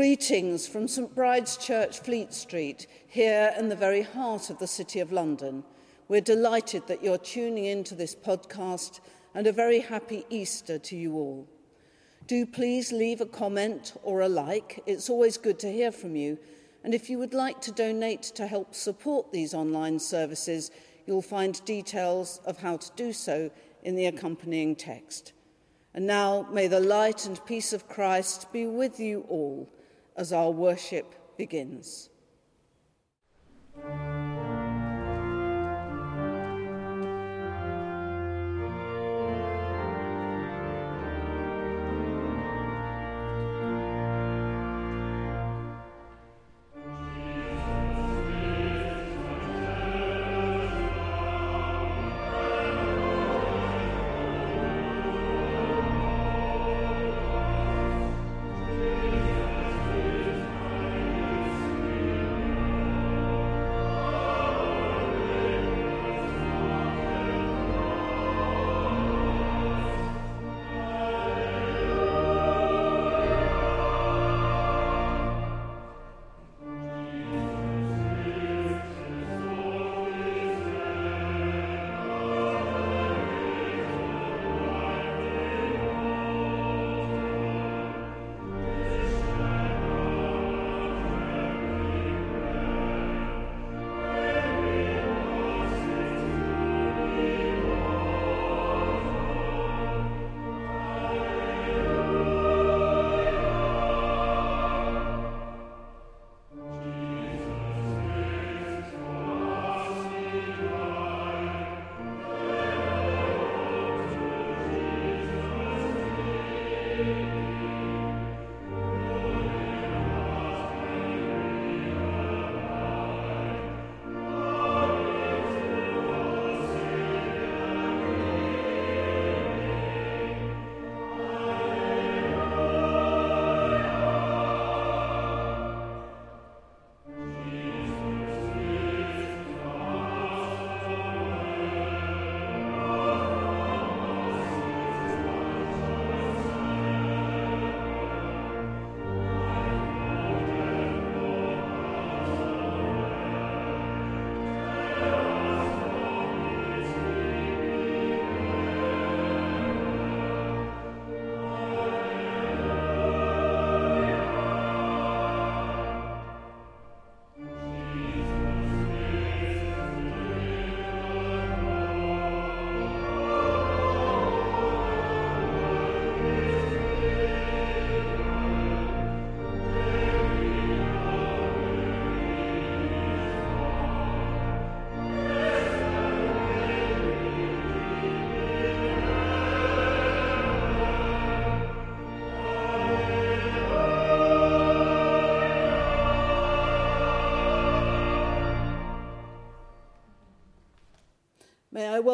Greetings from St Bride's Church, Fleet Street, here in the very heart of the City of London. We're delighted that you're tuning into this podcast and a very happy Easter to you all. Do please leave a comment or a like. It's always good to hear from you. And if you would like to donate to help support these online services, you'll find details of how to do so in the accompanying text. And now may the light and peace of Christ be with you all as our worship begins.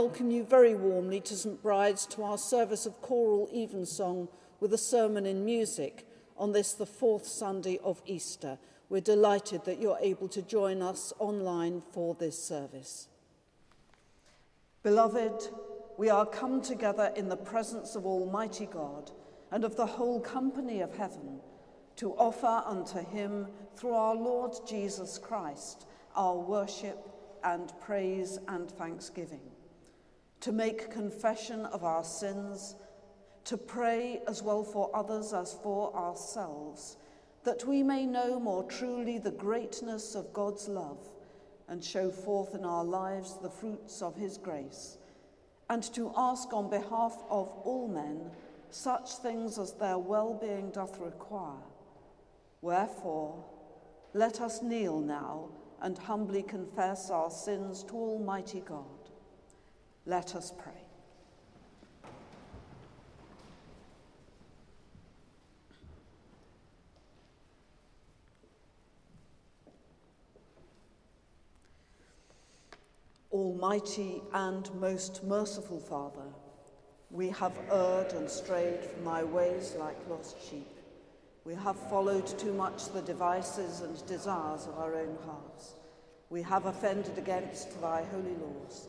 Welcome you very warmly to St Bride's to our service of choral evensong with a sermon in music on this, the fourth Sunday of Easter. We're delighted that you're able to join us online for this service. Beloved, we are come together in the presence of Almighty God and of the whole company of heaven to offer unto him through our Lord Jesus Christ our worship and praise and thanksgiving to make confession of our sins, to pray as well for others as for ourselves, that we may know more truly the greatness of God's love and show forth in our lives the fruits of his grace, and to ask on behalf of all men such things as their well-being doth require. Wherefore, let us kneel now and humbly confess our sins to Almighty God. Let us pray. Almighty and most merciful Father, we have erred and strayed from thy ways like lost sheep. We have followed too much the devices and desires of our own hearts. We have offended against thy holy laws.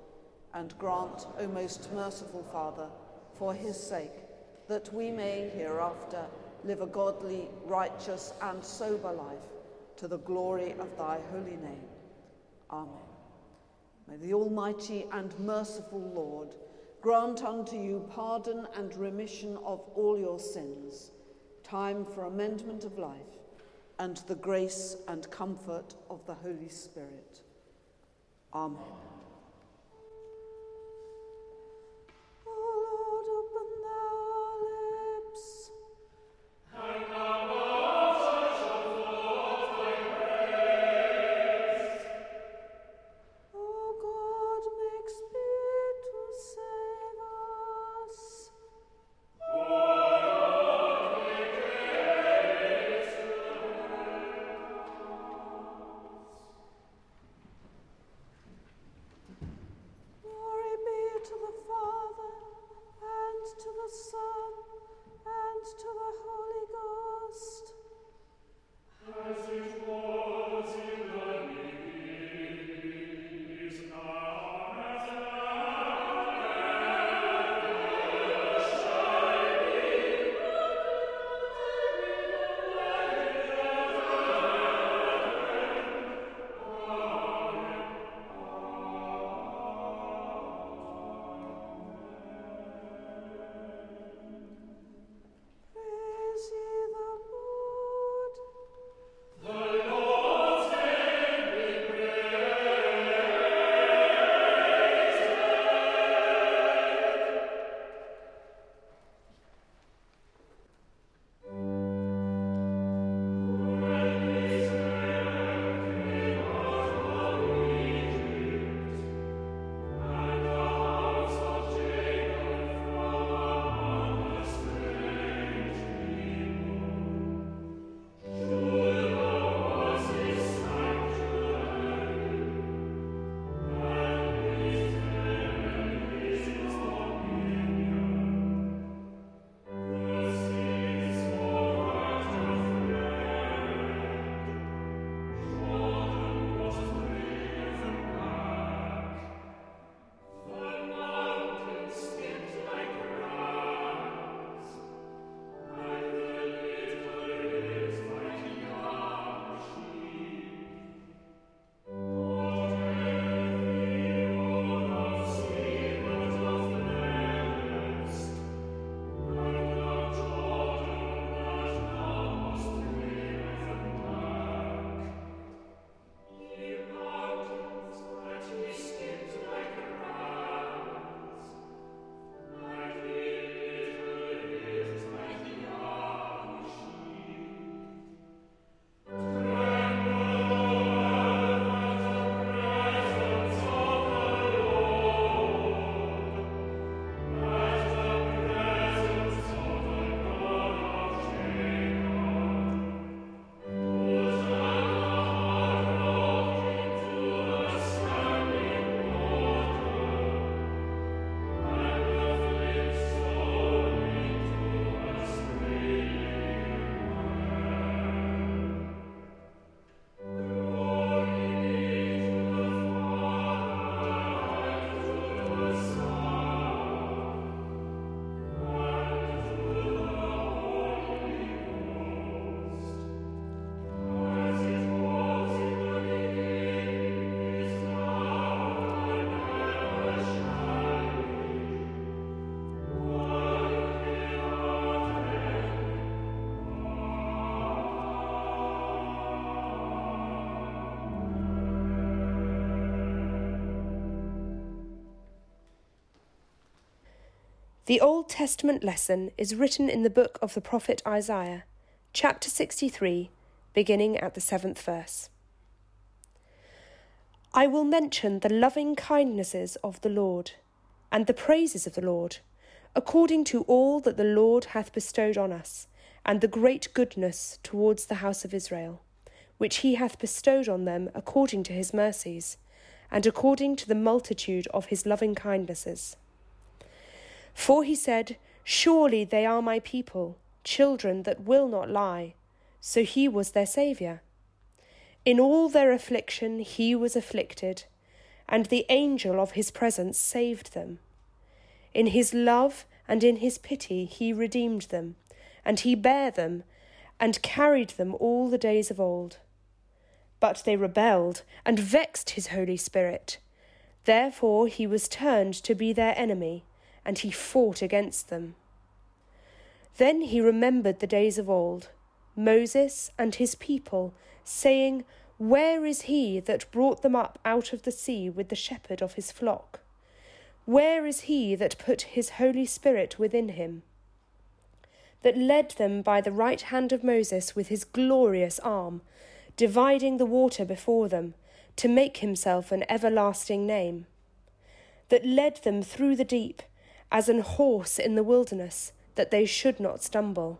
And grant, O most merciful Father, for his sake, that we may hereafter live a godly, righteous, and sober life to the glory of thy holy name. Amen. May the Almighty and merciful Lord grant unto you pardon and remission of all your sins, time for amendment of life, and the grace and comfort of the Holy Spirit. Amen. The Old Testament lesson is written in the book of the prophet Isaiah, chapter 63, beginning at the seventh verse. I will mention the loving kindnesses of the Lord, and the praises of the Lord, according to all that the Lord hath bestowed on us, and the great goodness towards the house of Israel, which he hath bestowed on them according to his mercies, and according to the multitude of his loving kindnesses. For he said, Surely they are my people, children that will not lie. So he was their Saviour. In all their affliction he was afflicted, and the angel of his presence saved them. In his love and in his pity he redeemed them, and he bare them, and carried them all the days of old. But they rebelled and vexed his Holy Spirit. Therefore he was turned to be their enemy, and he fought against them. Then he remembered the days of old, Moses and his people, saying, Where is he that brought them up out of the sea with the shepherd of his flock? Where is he that put his Holy Spirit within him? That led them by the right hand of Moses with his glorious arm, dividing the water before them, to make himself an everlasting name? That led them through the deep, as an horse in the wilderness, that they should not stumble?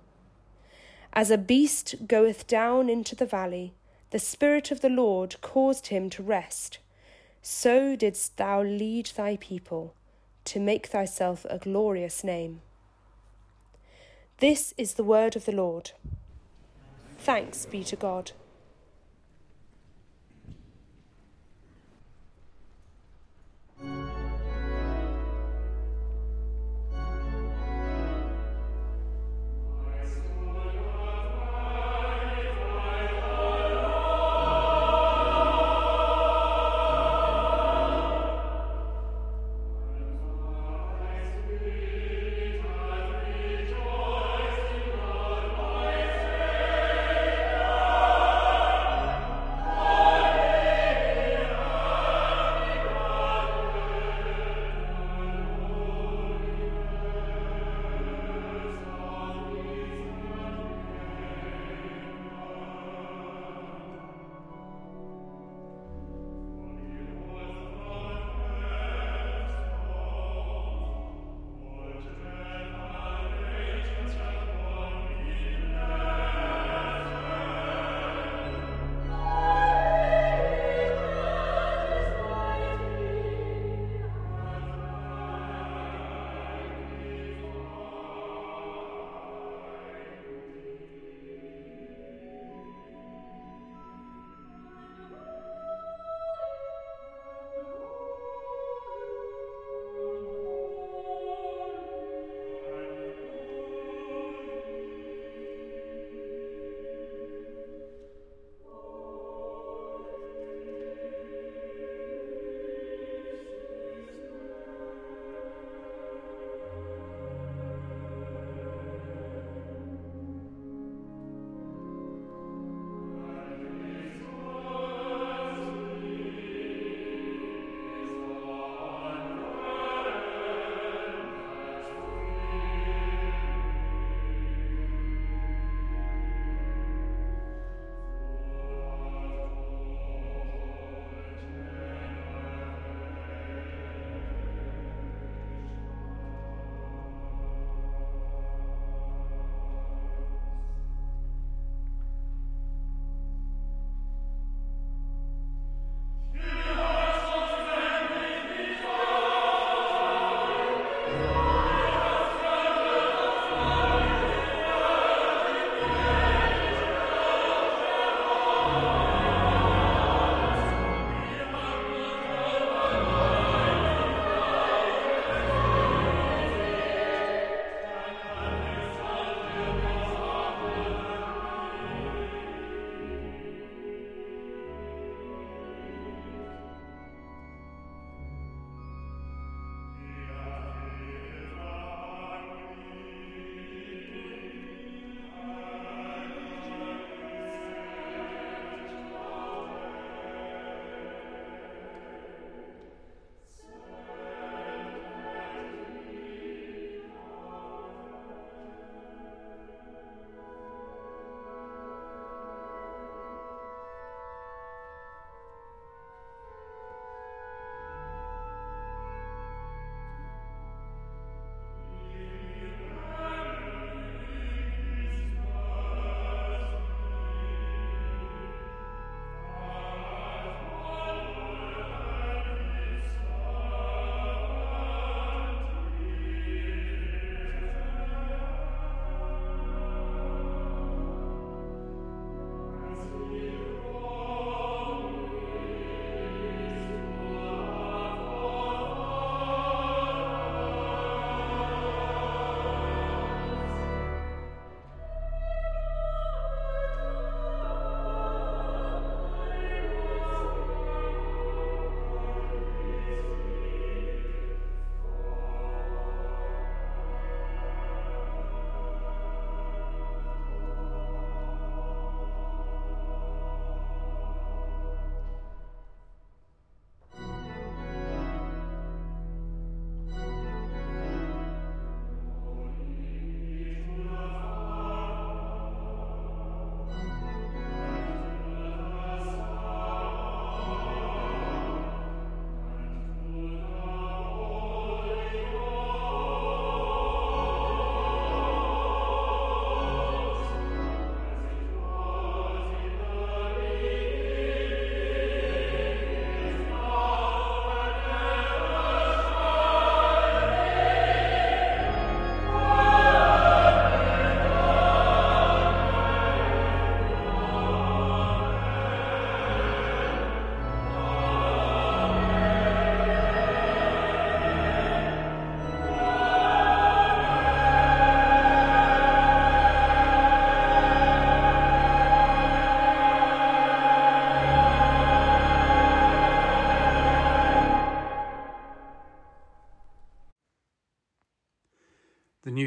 As a beast goeth down into the valley, the Spirit of the Lord caused him to rest so didst thou lead thy people to make thyself a glorious name. This is the word of the Lord. Thanks be to God.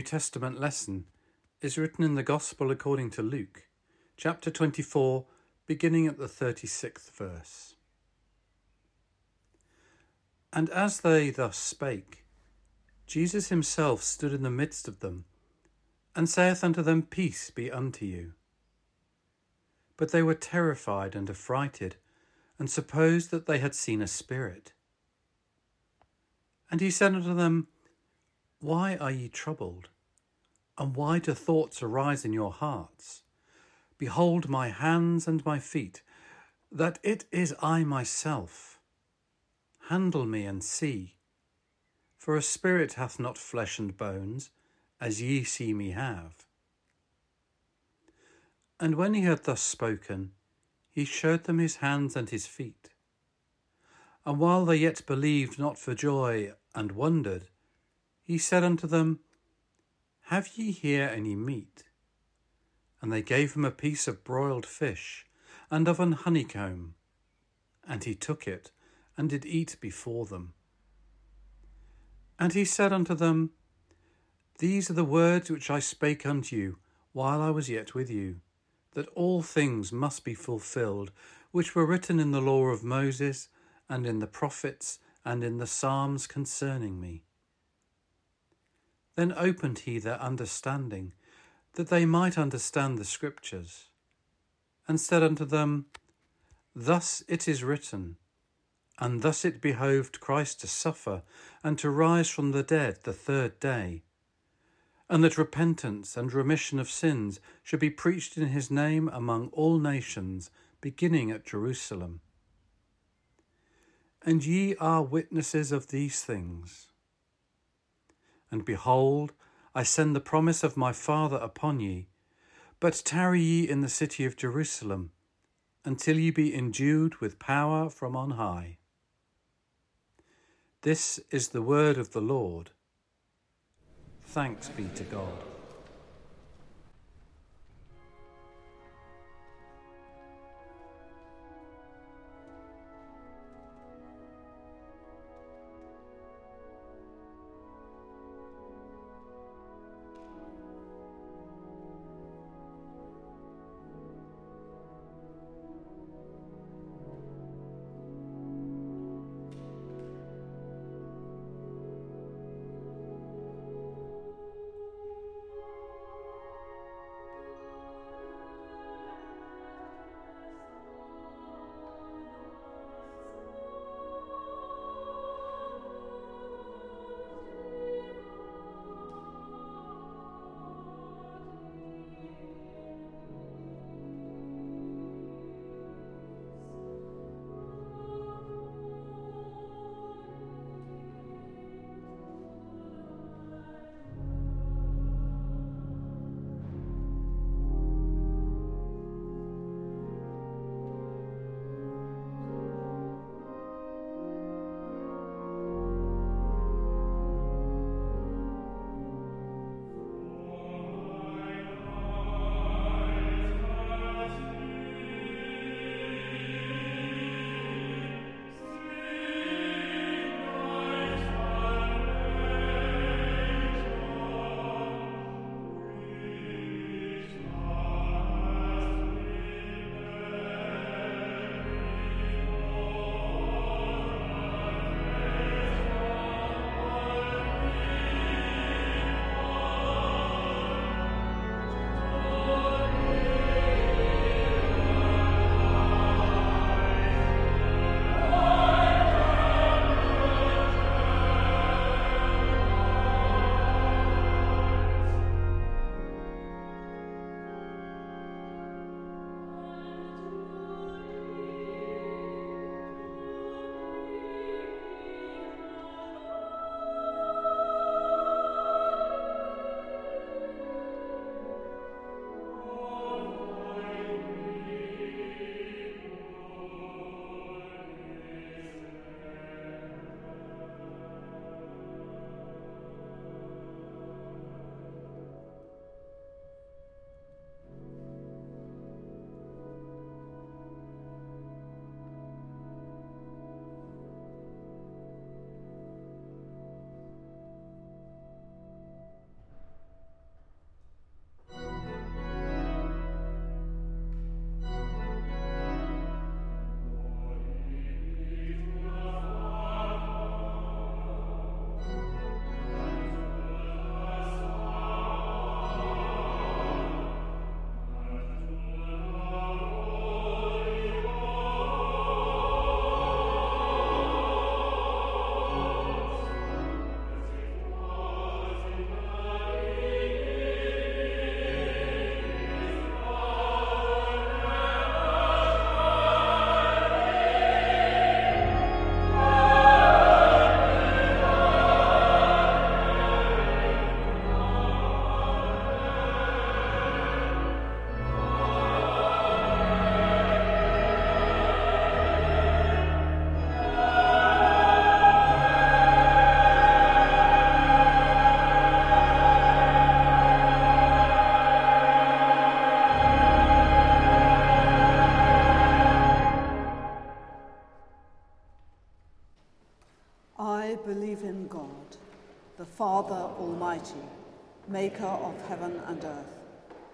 Testament lesson is written in the Gospel according to Luke, chapter 24, beginning at the 36th verse. And as they thus spake, Jesus himself stood in the midst of them, and saith unto them, Peace be unto you. But they were terrified and affrighted, and supposed that they had seen a spirit. And he said unto them, Why are ye troubled? And why do thoughts arise in your hearts? Behold my hands and my feet, that it is I myself. Handle me and see. For a spirit hath not flesh and bones, as ye see me have. And when he had thus spoken, he showed them his hands and his feet. And while they yet believed not for joy and wondered, he said unto them, Have ye here any meat? And they gave him a piece of broiled fish, and of an honeycomb. And he took it, and did eat before them. And he said unto them, These are the words which I spake unto you while I was yet with you, that all things must be fulfilled, which were written in the law of Moses, and in the prophets, and in the Psalms concerning me. Then opened he their understanding, that they might understand the Scriptures, and said unto them, Thus it is written, and thus it behoved Christ to suffer, and to rise from the dead the third day, and that repentance and remission of sins should be preached in his name among all nations, beginning at Jerusalem. And ye are witnesses of these things. And behold, I send the promise of my Father upon ye. But tarry ye in the city of Jerusalem, until ye be endued with power from on high. This is the word of the Lord. Thanks be to God.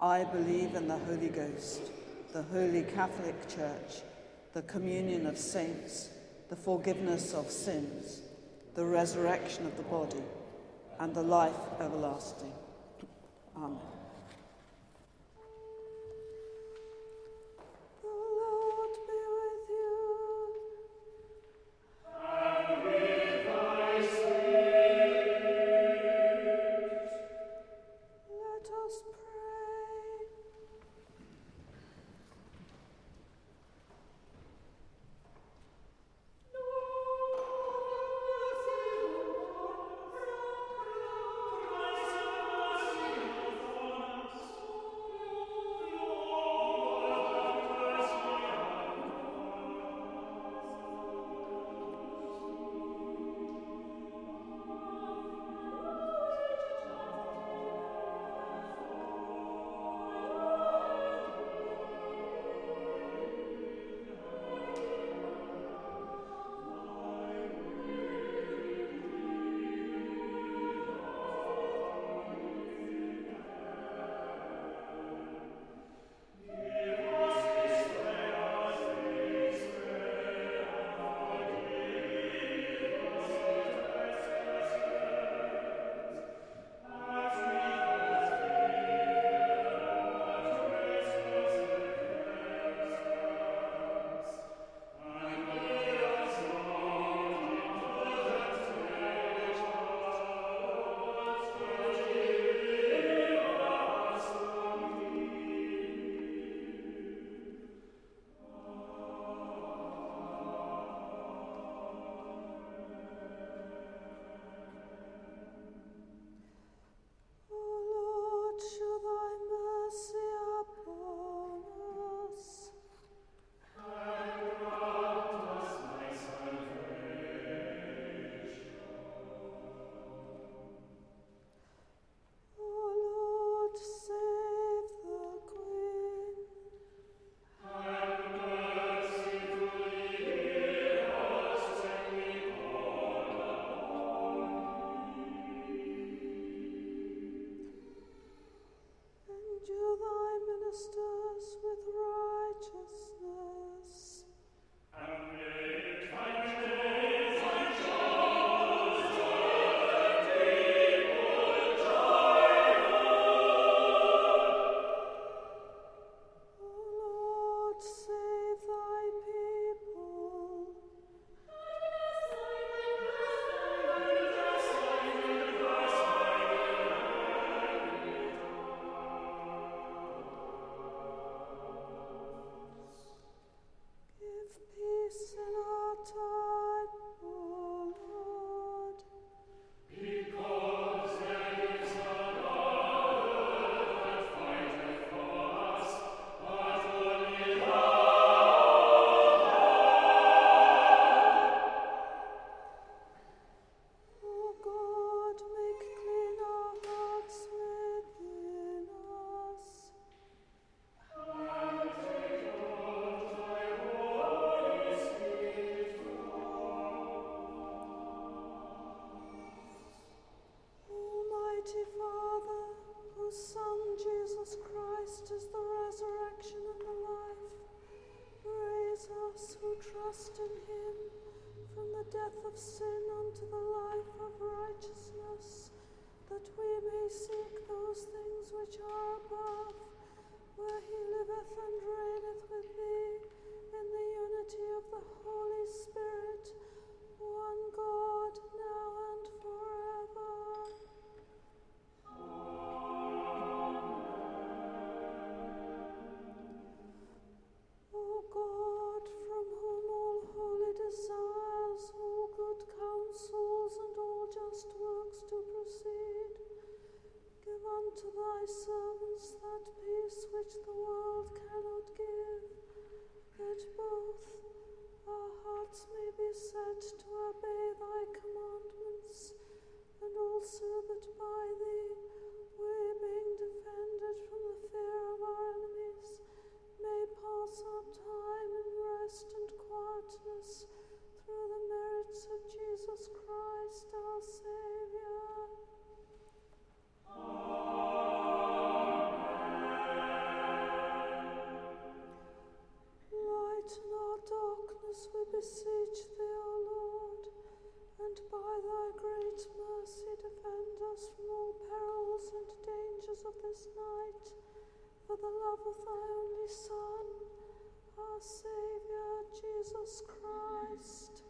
I believe in the Holy Ghost, the Holy Catholic Church, the communion of saints, the forgiveness of sins, the resurrection of the body, and the life everlasting. Amen. Trust in him from the death of sin unto the life of righteousness, that we may seek those things which are above, where he liveth and reigneth with thee in the unity of the Holy Spirit, one God, now and forever. desires all good counsels and all just works to proceed, give unto thy servants that peace which the world cannot give, that both our hearts may be set to obey thy commandments, and also that by thee we, being defended from the fear of our enemies, may pass our time in rest and quietness through the merits of Jesus Christ our Saviour. Lighten our darkness, we beseech thee, O Lord, and by thy great mercy defend us from all perils and dangers of this night, for the love of thy only Son, our Saviour, Jesus Christ.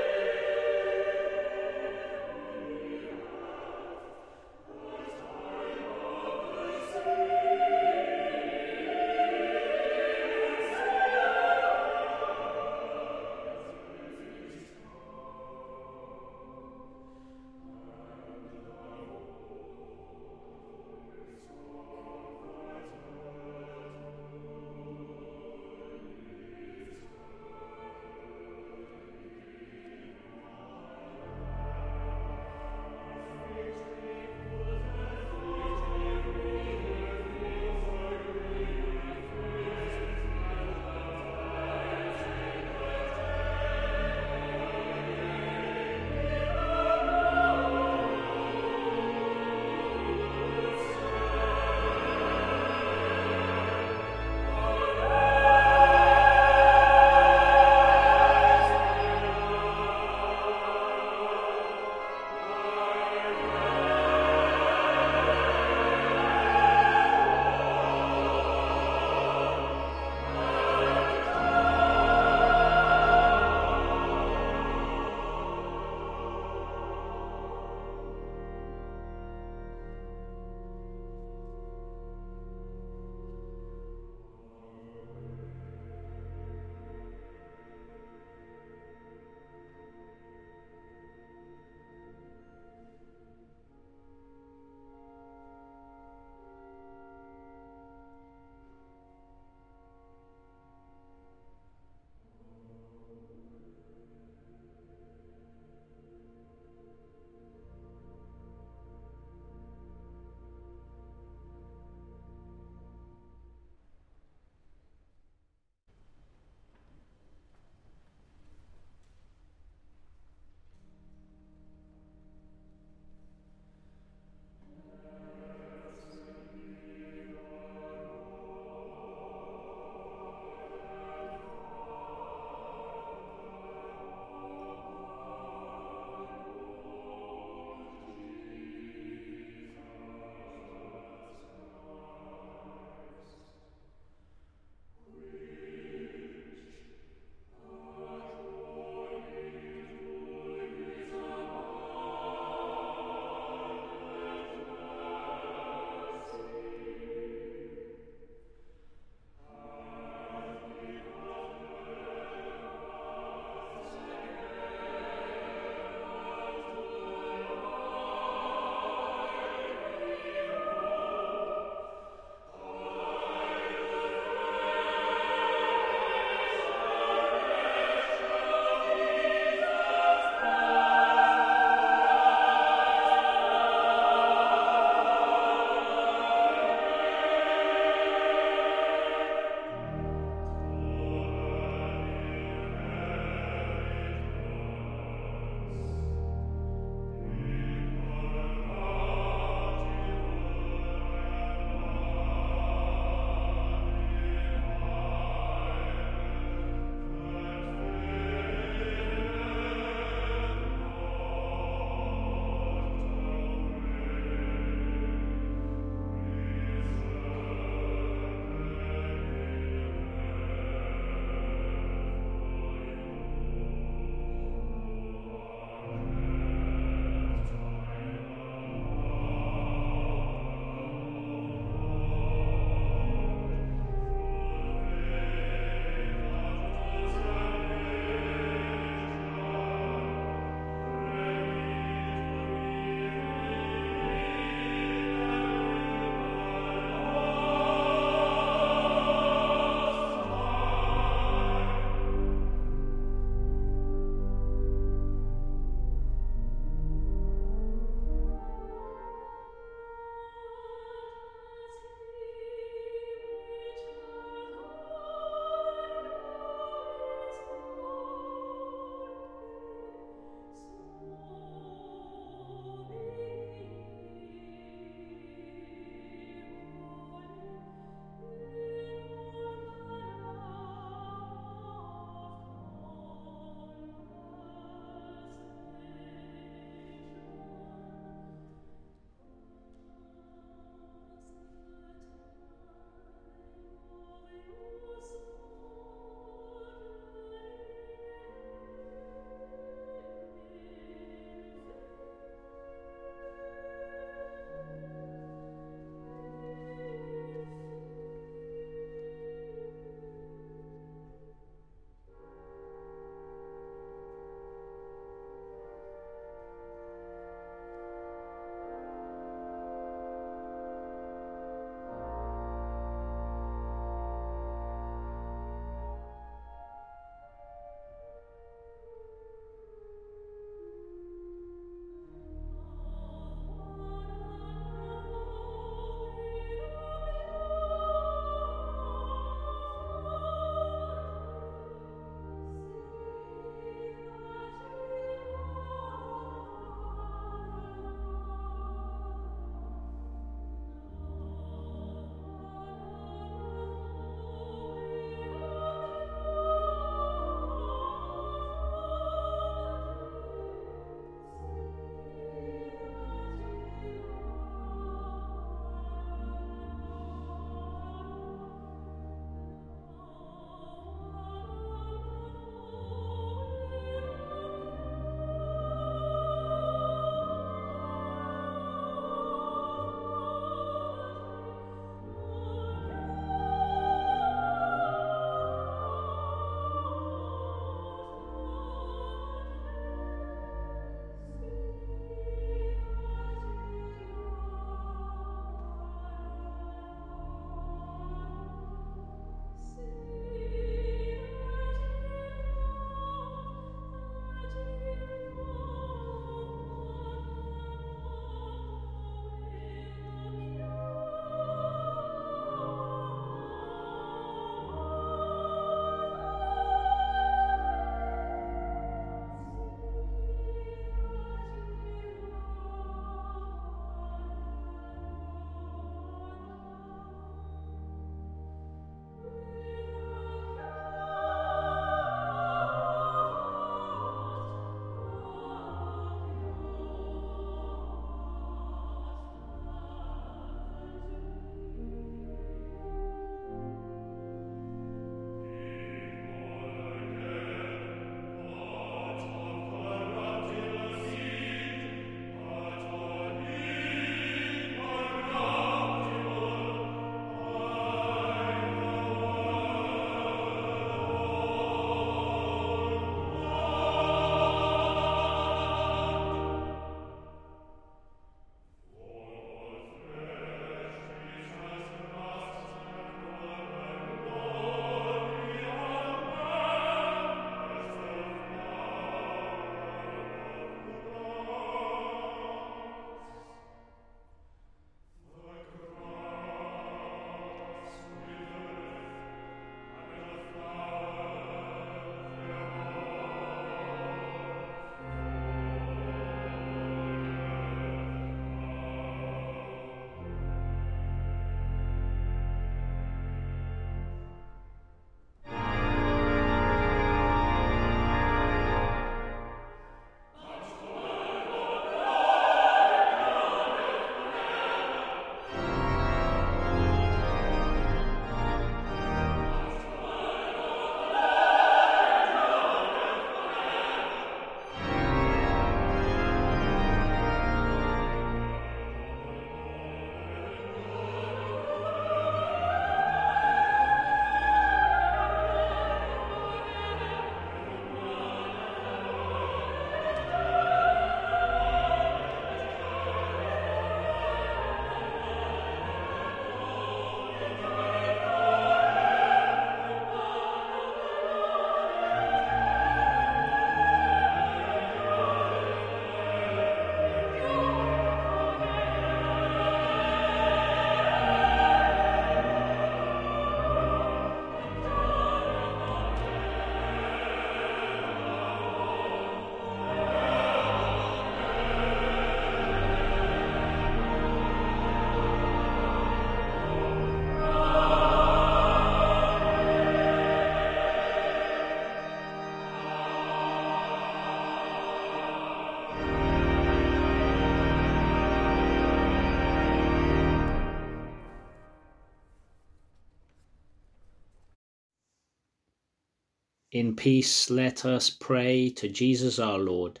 In peace, let us pray to Jesus our Lord,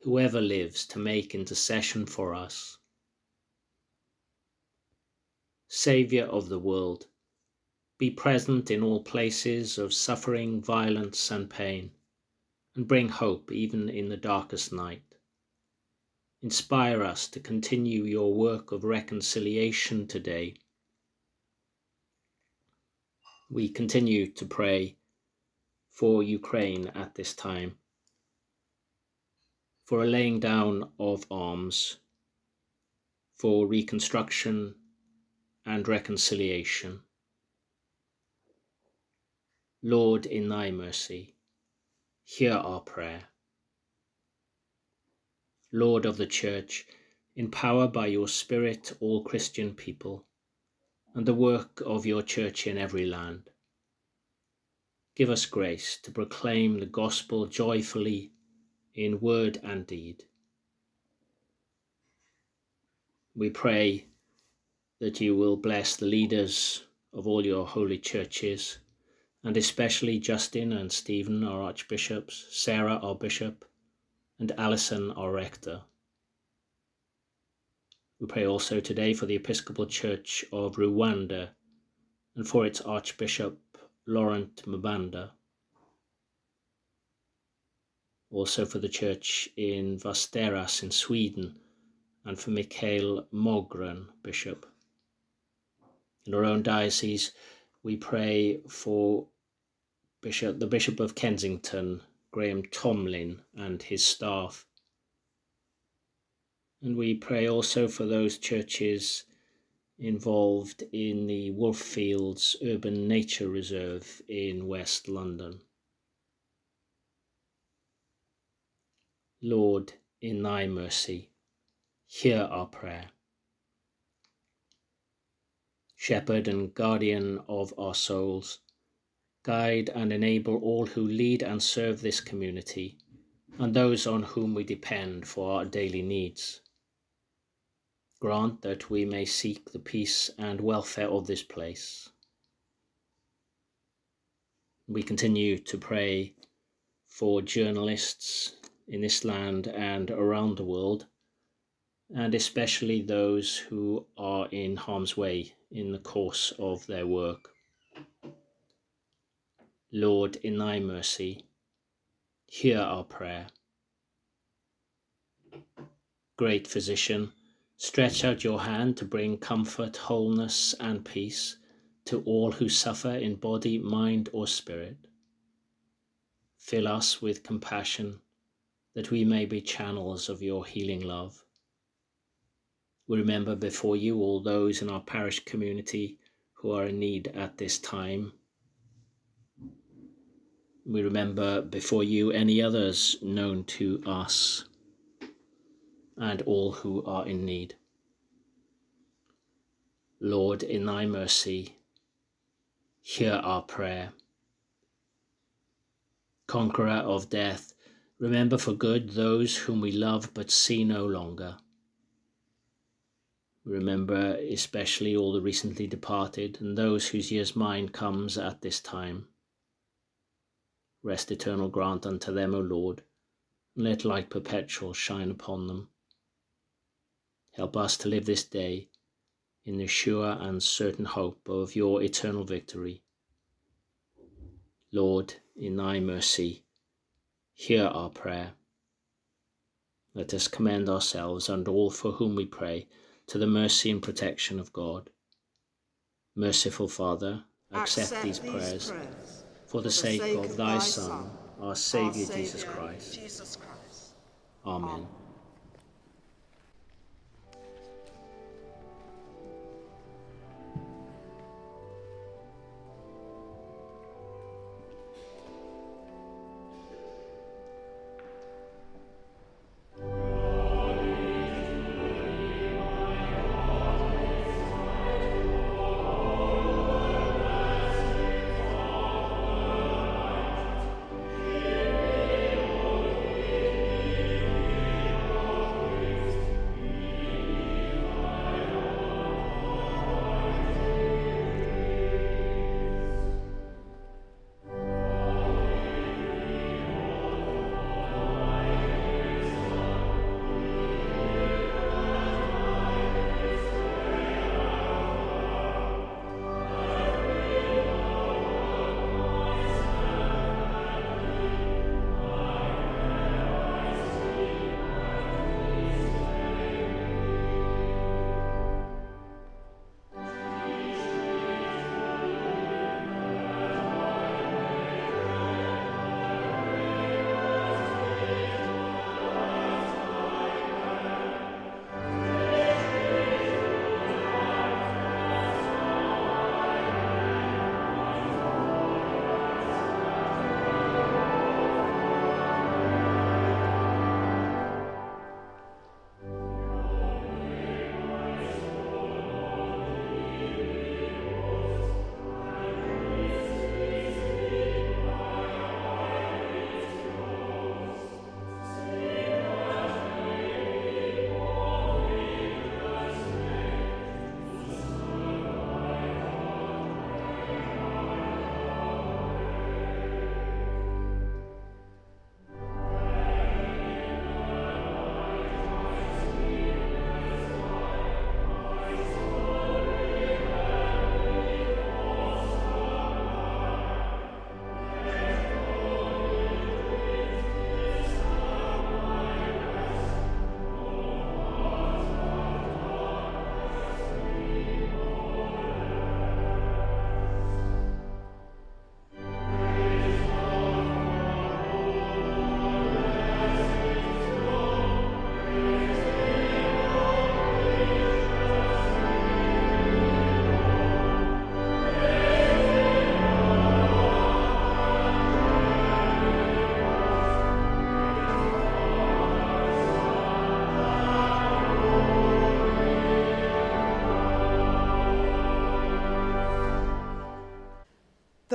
whoever lives to make intercession for us. Saviour of the world, be present in all places of suffering, violence, and pain, and bring hope even in the darkest night. Inspire us to continue your work of reconciliation today. We continue to pray for Ukraine at this time, for a laying down of arms, for reconstruction and reconciliation. Lord, in thy mercy, hear our prayer. Lord of the Church, empower by your Spirit all Christian people and the work of your Church in every land. Give us grace to proclaim the gospel joyfully in word and deed. We pray that you will bless the leaders of all your holy churches, and especially Justin and Stephen, our archbishops, Sarah, our bishop, and Alison, our rector. We pray also today for the Episcopal Church of Rwanda and for its Archbishop Laurent Mbanda. Also for the church in Västerås in Sweden and for Mikael Mogren, Bishop. In our own diocese, we pray for Bishop, the Bishop of Kensington, Graham Tomlin, and his staff. And we pray also for those churches involved in the Wolffields Urban Nature Reserve in West London. Lord, in thy mercy, hear our prayer. Shepherd and guardian of our souls, guide and enable all who lead and serve this community and those on whom we depend for our daily needs. Grant that we may seek the peace and welfare of this place. We continue to pray for journalists in this land and around the world, and especially those who are in harm's way in the course of their work. Lord, in thy mercy, hear our prayer. Great Physician, stretch out your hand to bring comfort, wholeness, and peace to all who suffer in body, mind, or spirit. Fill us with compassion that we may be channels of your healing love. We remember before you all those in our parish community who are in need at this time we remember before you any others known to us and all who are in need. Lord, in thy mercy, hear our prayer. Conqueror of death, remember for good those whom we love but see no longer. Remember especially all the recently departed and those whose year's mind comes at this time. Rest eternal grant unto them, O Lord, and let light perpetual shine upon them. Help us to live this day in the sure and certain hope of your eternal victory. Lord, in thy mercy, hear our prayer. Let us commend ourselves and all for whom we pray to the mercy and protection of God. Merciful Father, accept, accept these, prayers. prayers for the sake of thy Son, our Saviour Jesus Christ. Amen.